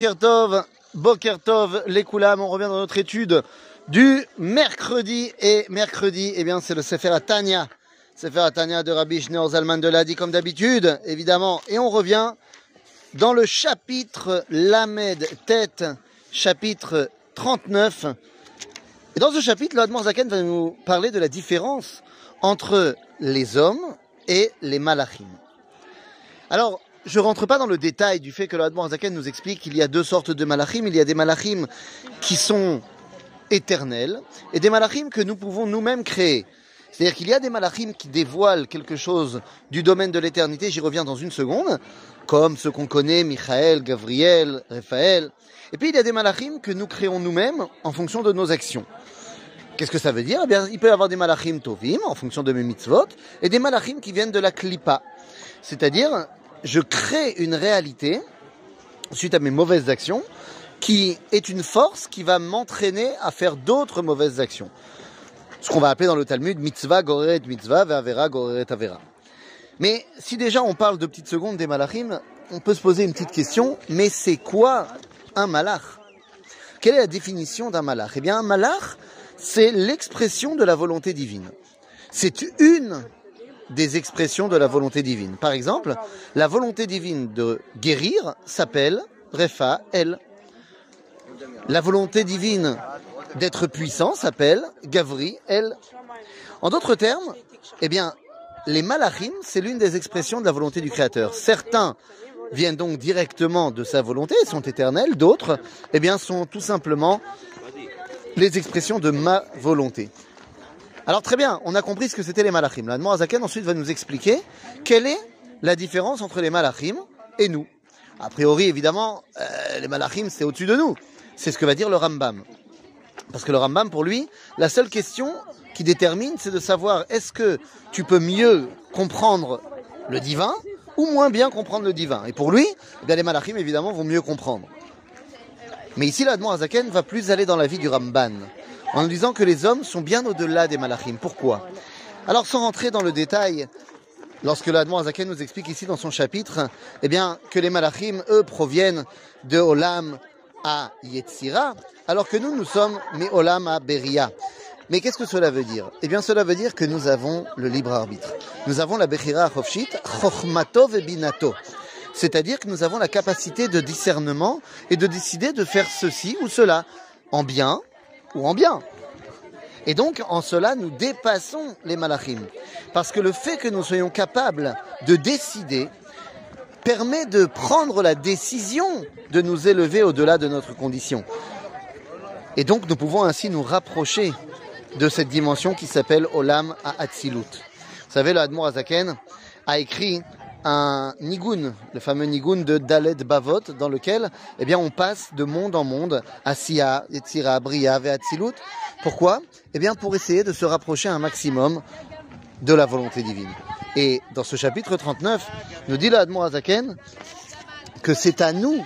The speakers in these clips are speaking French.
Bokertov, Bokertov, les on revient dans notre étude du mercredi. Et mercredi, eh bien, c'est le Sefer Atania. Sefer Atania de Rabbi Zalman de Ladi, comme d'habitude, évidemment. Et on revient dans le chapitre Lamed Tête, chapitre 39. Et dans ce chapitre, l'Admor Zaken va nous parler de la différence entre les hommes et les malachim. Alors, je rentre pas dans le détail du fait que le Zaken nous explique qu'il y a deux sortes de malachim. Il y a des malachim qui sont éternels et des malachim que nous pouvons nous-mêmes créer. C'est-à-dire qu'il y a des malachim qui dévoilent quelque chose du domaine de l'éternité, j'y reviens dans une seconde, comme ceux qu'on connaît, Michael, Gabriel, Raphaël. Et puis il y a des malachim que nous créons nous-mêmes en fonction de nos actions. Qu'est-ce que ça veut dire? Eh bien, il peut y avoir des malachim tovim en fonction de mes mitzvot et des malachim qui viennent de la klipa. C'est-à-dire je crée une réalité suite à mes mauvaises actions qui est une force qui va m'entraîner à faire d'autres mauvaises actions. Ce qu'on va appeler dans le Talmud mitzvah goreret mitzvah ve'avera goreret avera. Mais si déjà on parle de petites secondes des malachim, on peut se poser une petite question, mais c'est quoi un malach? Quelle est la définition d'un malach? Eh bien un malach, c'est l'expression de la volonté divine. C'est une des expressions de la volonté divine. Par exemple, la volonté divine de guérir s'appelle Refa El. La volonté divine d'être puissant s'appelle Gavri El. En d'autres termes, eh bien, les malachim, c'est l'une des expressions de la volonté du Créateur. Certains viennent donc directement de sa volonté, sont éternels, d'autres, eh bien, sont tout simplement les expressions de ma volonté. Alors très bien, on a compris ce que c'était les malachim. La Azaken ensuite va nous expliquer quelle est la différence entre les malachim et nous. A priori, évidemment, euh, les malachim, c'est au-dessus de nous. C'est ce que va dire le Rambam. Parce que le Rambam, pour lui, la seule question qui détermine, c'est de savoir est-ce que tu peux mieux comprendre le divin ou moins bien comprendre le divin. Et pour lui, eh les malachim, évidemment, vont mieux comprendre. Mais ici, l'Admon Azaken va plus aller dans la vie du Ramban en nous disant que les hommes sont bien au-delà des malachim. Pourquoi Alors sans rentrer dans le détail, lorsque l'Admon Azaken nous explique ici dans son chapitre, eh bien que les malachim, eux, proviennent de Olam à Yetzira, alors que nous, nous sommes Olam à Beria. Mais qu'est-ce que cela veut dire? Eh bien, cela veut dire que nous avons le libre arbitre. Nous avons la Bechira Chofshit, Chochmato Binato. C'est-à-dire que nous avons la capacité de discernement et de décider de faire ceci ou cela, en bien ou en bien. Et donc, en cela, nous dépassons les malachim. Parce que le fait que nous soyons capables de décider permet de prendre la décision de nous élever au-delà de notre condition. Et donc, nous pouvons ainsi nous rapprocher de cette dimension qui s'appelle Olam à Atzilut. Vous savez, le Admor Azaken a écrit un nigun, le fameux nigun de Dalet Bavot, dans lequel eh bien, on passe de monde en monde, Asiya, Yetzira, Bria, Veatzilut. Pourquoi? Eh bien, pour essayer de se rapprocher un maximum de la volonté divine. Et dans ce chapitre 39, nous dit l'Admon Azaken que c'est à nous,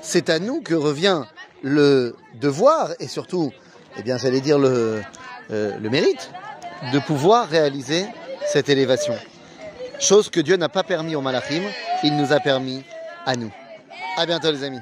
c'est à nous que revient le devoir et surtout, eh bien, j'allais dire le, euh, le mérite de pouvoir réaliser cette élévation. Chose que Dieu n'a pas permis aux malachim, il nous a permis à nous. À bientôt les amis.